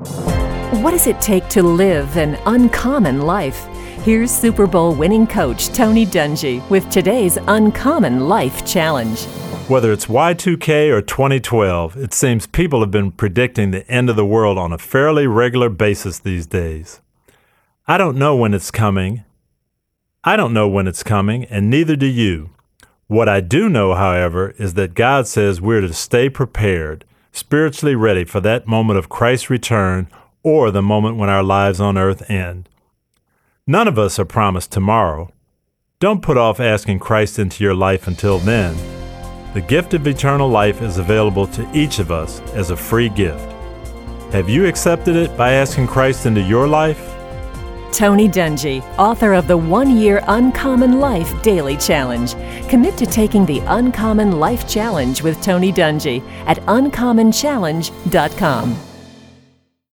What does it take to live an uncommon life? Here's Super Bowl winning coach Tony Dungy with today's Uncommon Life Challenge. Whether it's Y2K or 2012, it seems people have been predicting the end of the world on a fairly regular basis these days. I don't know when it's coming. I don't know when it's coming, and neither do you. What I do know, however, is that God says we're to stay prepared, spiritually ready for that moment of Christ's return or the moment when our lives on earth end. None of us are promised tomorrow. Don't put off asking Christ into your life until then. The gift of eternal life is available to each of us as a free gift. Have you accepted it by asking Christ into your life? Tony Dungy, author of the One Year Uncommon Life Daily Challenge. Commit to taking the Uncommon Life Challenge with Tony Dungy at uncommonchallenge.com.